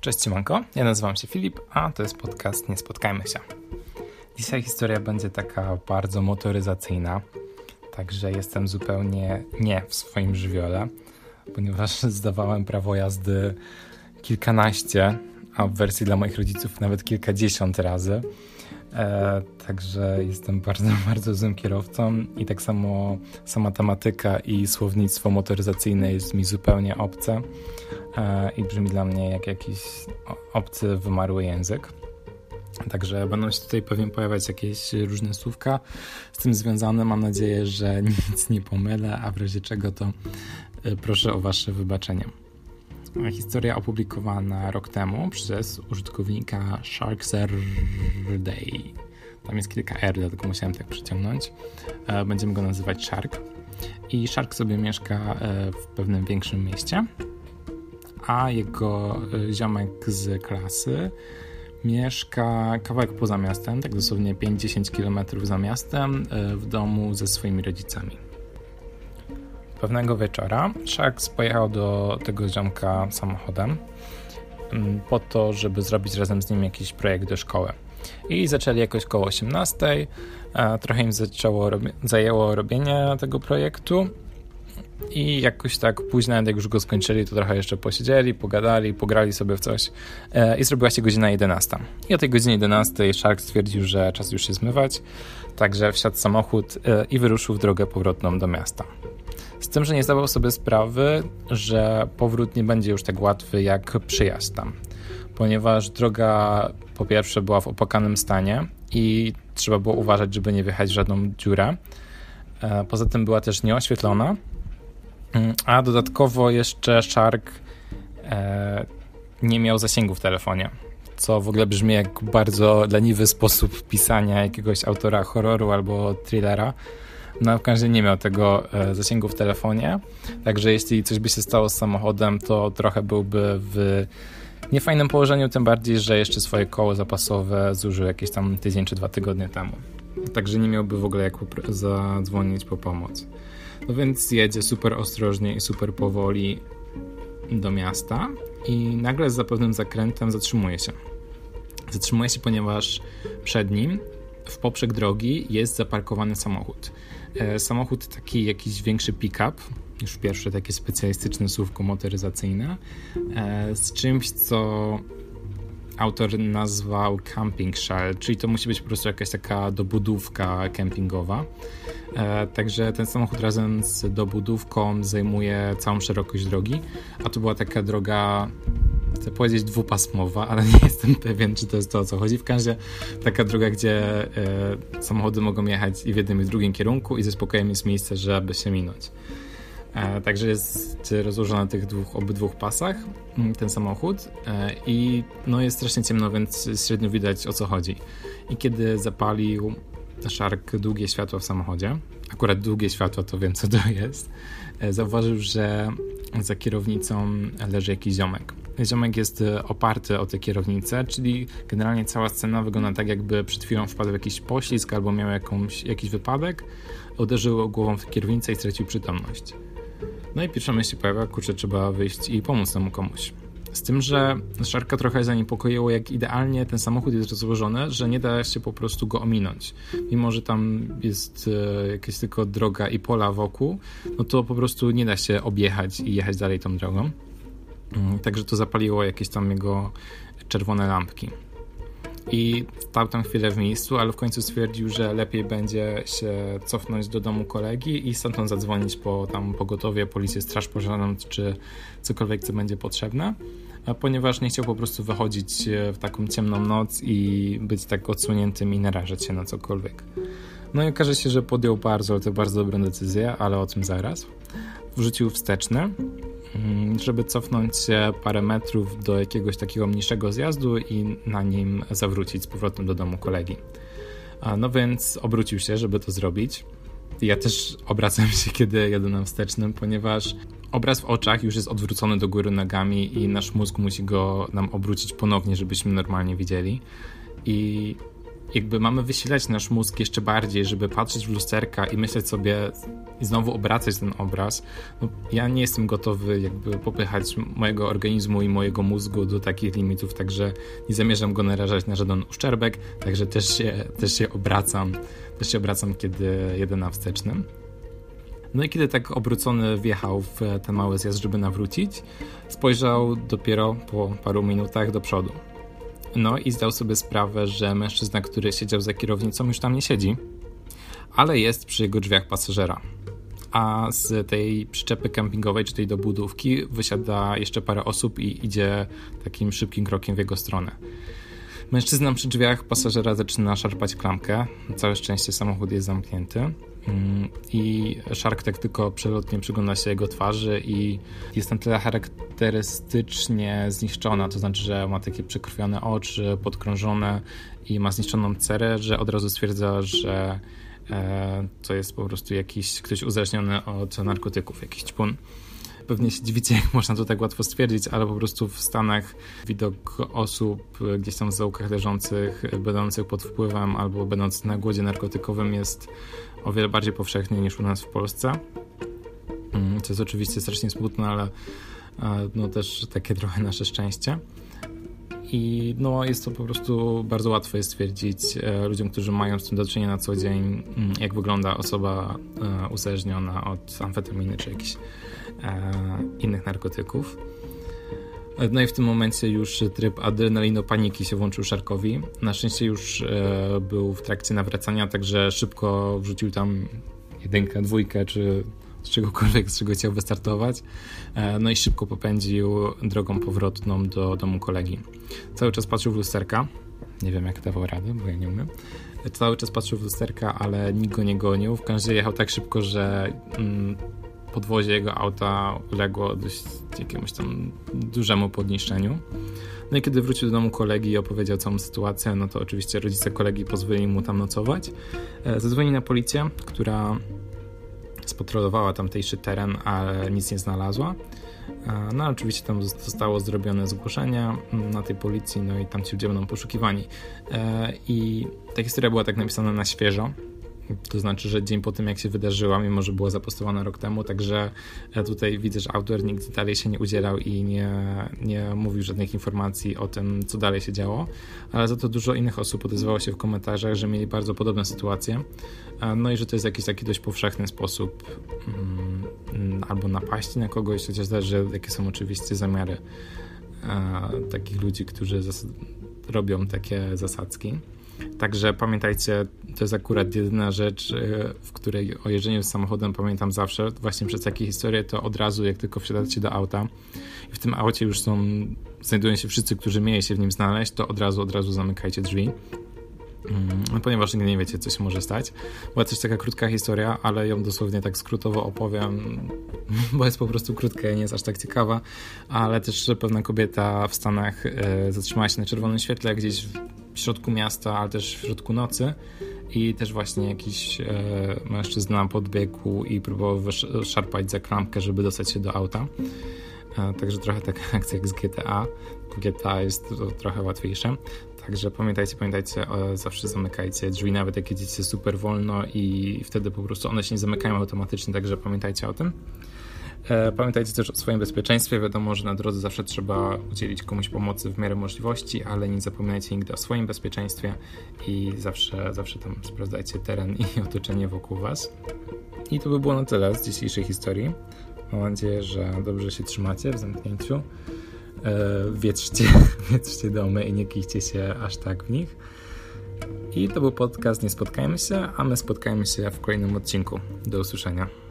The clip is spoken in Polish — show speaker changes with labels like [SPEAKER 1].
[SPEAKER 1] Cześć Siemanko, ja nazywam się Filip, a to jest podcast Nie Spotkajmy się. Dzisiaj historia będzie taka bardzo motoryzacyjna, także jestem zupełnie nie w swoim żywiole, ponieważ zdawałem prawo jazdy kilkanaście, a w wersji dla moich rodziców nawet kilkadziesiąt razy. E, także jestem bardzo, bardzo złym kierowcą i tak samo sama tematyka i słownictwo motoryzacyjne jest mi zupełnie obce e, i brzmi dla mnie jak jakiś obcy, wymarły język. Także będą się tutaj pewnie pojawiać jakieś różne słówka z tym związane. Mam nadzieję, że nic nie pomylę, a w razie czego to e, proszę o Wasze wybaczenie. Historia opublikowana rok temu przez użytkownika Sharkser Day. Tam jest kilka R, dlatego musiałem tak przyciągnąć. E, będziemy go nazywać Shark. I Shark sobie mieszka e, w pewnym większym mieście, a jego e, ziomek z klasy mieszka kawałek poza miastem, tak dosłownie 5-10 km za miastem, w domu ze swoimi rodzicami. Pewnego wieczora Sharks pojechał do tego ziomka samochodem mm, po to, żeby zrobić razem z nim jakiś projekt do szkoły. I zaczęli jakoś koło 18. Trochę im zaczęło, zajęło robienie tego projektu. I jakoś tak późno, jak już go skończyli, to trochę jeszcze posiedzieli, pogadali, pograli sobie w coś. E, I zrobiła się godzina 11. I o tej godzinie 11 Shark stwierdził, że czas już się zmywać. Także wsiadł samochód e, i wyruszył w drogę powrotną do miasta. Z tym, że nie zdawał sobie sprawy, że powrót nie będzie już tak łatwy jak przyjazd tam, ponieważ droga po pierwsze była w opłakanym stanie i trzeba było uważać, żeby nie wjechać w żadną dziurę. E, poza tym była też nieoświetlona, mm, a dodatkowo jeszcze Shark e, nie miał zasięgu w telefonie, co w ogóle brzmi jak bardzo leniwy sposób pisania jakiegoś autora horroru albo thrillera, no w każdym nie miał tego e, zasięgu w telefonie, także jeśli coś by się stało z samochodem, to trochę byłby w niefajnym położeniu, tym bardziej, że jeszcze swoje koło zapasowe zużył jakieś tam tydzień czy dwa tygodnie temu. Także nie miałby w ogóle jak zadzwonić po pomoc. No więc jedzie super ostrożnie i super powoli do miasta i nagle za pewnym zakrętem zatrzymuje się. Zatrzymuje się, ponieważ przed nim w poprzek drogi jest zaparkowany samochód. E, samochód taki jakiś większy pick-up, już pierwsze takie specjalistyczne słówko motoryzacyjne, e, z czymś, co autor nazwał camping shell, czyli to musi być po prostu jakaś taka dobudówka kempingowa. E, także ten samochód razem z dobudówką zajmuje całą szerokość drogi, a to była taka droga chcę powiedzieć dwupasmowa, ale nie jestem pewien, czy to jest to, o co chodzi. W każdym taka droga, gdzie e, samochody mogą jechać i w jednym i w drugim kierunku i ze spokojem jest miejsce, żeby się minąć. E, także jest rozłożony na tych dwóch, obydwu pasach mm, ten samochód e, i no jest strasznie ciemno, więc średnio widać o co chodzi. I kiedy zapalił Shark długie światło w samochodzie, akurat długie światło to wiem co to jest, e, zauważył, że za kierownicą leży jakiś ziomek. Ziomek jest e, oparty o tę kierownicę, czyli generalnie cała scena wygląda tak, jakby przed chwilą wpadł jakiś poślizg albo miał jakąś, jakiś wypadek, uderzył głową w kierownicę i stracił przytomność. No i pierwsza myśl się pojawia, kurczę, trzeba wyjść i pomóc temu komuś. Z tym, że Szarka trochę zaniepokoiło, jak idealnie ten samochód jest rozłożony, że nie da się po prostu go ominąć. Mimo, że tam jest e, jakaś tylko droga i pola wokół, no to po prostu nie da się objechać i jechać dalej tą drogą. Mm, także to zapaliło jakieś tam jego czerwone lampki. I stał tam chwilę w miejscu, ale w końcu stwierdził, że lepiej będzie się cofnąć do domu kolegi i stamtąd zadzwonić po tam pogotowie, policję, straż pożarną, czy cokolwiek, co będzie potrzebne, ponieważ nie chciał po prostu wychodzić w taką ciemną noc i być tak odsuniętym i narażać się na cokolwiek. No i okaże się, że podjął bardzo, to bardzo dobrą decyzję, ale o tym zaraz. Wrzucił wsteczny, Mm, żeby cofnąć się parę metrów do jakiegoś takiego mniejszego zjazdu i na nim zawrócić z powrotem do domu kolegi. No więc obrócił się, żeby to zrobić. Ja też obracam się, kiedy jadę na wstecznym, ponieważ obraz w oczach już jest odwrócony do góry nogami i nasz mózg musi go nam obrócić ponownie, żebyśmy normalnie widzieli. I jakby mamy wysilać nasz mózg jeszcze bardziej, żeby patrzeć w lusterka i myśleć sobie i znowu obracać ten obraz, no, ja nie jestem gotowy jakby popychać mojego organizmu i mojego mózgu do takich limitów, także nie zamierzam go narażać na żaden uszczerbek, także też się, też się obracam, też się obracam, kiedy jedę na wstecznym. No i kiedy tak obrócony wjechał w ten mały zjazd, żeby nawrócić, spojrzał dopiero po paru minutach do przodu. No i zdał sobie sprawę, że mężczyzna, który siedział za kierownicą, już tam nie siedzi, ale jest przy jego drzwiach pasażera. A z tej przyczepy kempingowej, czy tej dobudówki, wysiada jeszcze parę osób i idzie takim szybkim krokiem w jego stronę. Mężczyzna przy drzwiach pasażera zaczyna szarpać klamkę. Całe szczęście samochód jest zamknięty. Mm, I Shark tak tylko przelotnie przygląda się jego twarzy i jest na tyle charakterystycznie zniszczona, to znaczy, że ma takie przekrwione oczy, podkrążone i ma zniszczoną cerę, że od razu stwierdza, że e, to jest po prostu jakiś ktoś uzależniony od narkotyków, jakiś ćpun. Pewnie się dziwicie, jak można to tak łatwo stwierdzić, ale po prostu w Stanach widok osób gdzieś tam w zaułkach leżących, będących pod wpływem albo będących na głodzie narkotykowym jest o wiele bardziej powszechny niż u nas w Polsce. Mm, co jest oczywiście strasznie smutne, ale no też takie trochę nasze szczęście. I no, jest to po prostu bardzo łatwo jest stwierdzić e, ludziom, którzy mają z tym do czynienia na co dzień, mm, jak wygląda osoba e, uzależniona od amfetaminy czy jakichś e, innych narkotyków. No i w tym momencie już tryb adrenalino-paniki się włączył Szarkowi. Na szczęście już e, był w trakcie nawracania, także szybko wrzucił tam jedynkę, dwójkę, czy z czegokolwiek, z czego chciał wystartować. E, no i szybko popędził drogą powrotną do domu kolegi. Cały czas patrzył w lusterka. Nie wiem, jak dawał radę, bo ja nie umiem. Cały czas patrzył w lusterka, ale nikt go nie gonił. W każdym razie jechał tak szybko, że mm, podwozie jego auta uległo dość jakiemuś tam dużemu podniszczeniu. No i kiedy wrócił do domu kolegi i opowiedział całą sytuację, no to oczywiście rodzice kolegi pozwolili mu tam nocować. E, zadzwonili na policję, która spatrolowała tamtejszy teren, ale nic nie znalazła. E, no oczywiście tam zostało zrobione zgłoszenie na tej policji, no i tam ci ludzie będą poszukiwani. E, I ta historia była tak napisana na świeżo, to znaczy, że dzień po tym, jak się wydarzyła, mimo że była zapostowana rok temu, także ja tutaj widzę, że autor nigdy dalej się nie udzielał i nie, nie mówił żadnych informacji o tym, co dalej się działo, ale za to dużo innych osób odezwało się w komentarzach, że mieli bardzo podobne sytuacje, no i że to jest jakiś taki dość powszechny sposób mm, albo napaści na kogoś, chociaż zależy, jakie są oczywiście zamiary takich ludzi, którzy robią takie zasadzki. Także pamiętajcie, to jest akurat jedyna rzecz, e, w której o jeżdżeniu z samochodem pamiętam zawsze. Właśnie przez takie historie to od razu, jak tylko wsiadacie do auta i w tym aucie już są, znajdują się wszyscy, którzy mieli się w nim znaleźć, to od razu, od razu zamykajcie drzwi. Mm, ponieważ nigdy nie wiecie, co się może stać. Była też taka krótka historia, ale ją dosłownie tak skrótowo opowiem, bo jest po prostu krótka i nie jest aż tak ciekawa, ale też pewna kobieta w Stanach e, zatrzymała się na czerwonym świetle gdzieś w środku miasta, ale też w środku nocy i też właśnie jakiś e, mężczyzna podbiegł i próbował szarpać za klamkę, żeby dostać się do auta. E, także trochę taka akcja jak z GTA. GTA jest to trochę łatwiejsze. Także pamiętajcie, pamiętajcie, zawsze zamykajcie drzwi, nawet jak jedziecie super wolno i wtedy po prostu one się nie zamykają automatycznie, także pamiętajcie o tym. E, pamiętajcie też o swoim bezpieczeństwie. Wiadomo, że na drodze zawsze trzeba udzielić komuś pomocy w miarę możliwości, ale nie zapominajcie nigdy o swoim bezpieczeństwie i zawsze, zawsze tam sprawdzajcie teren i otoczenie wokół Was. I to by było na tyle z dzisiejszej historii. Mam nadzieję, że dobrze się trzymacie w zamknięciu. E, wietrzcie, wietrzcie domy i nie kijcie się aż tak w nich. I to był podcast Nie Spotkajmy się, a my spotkajmy się w kolejnym odcinku. Do usłyszenia.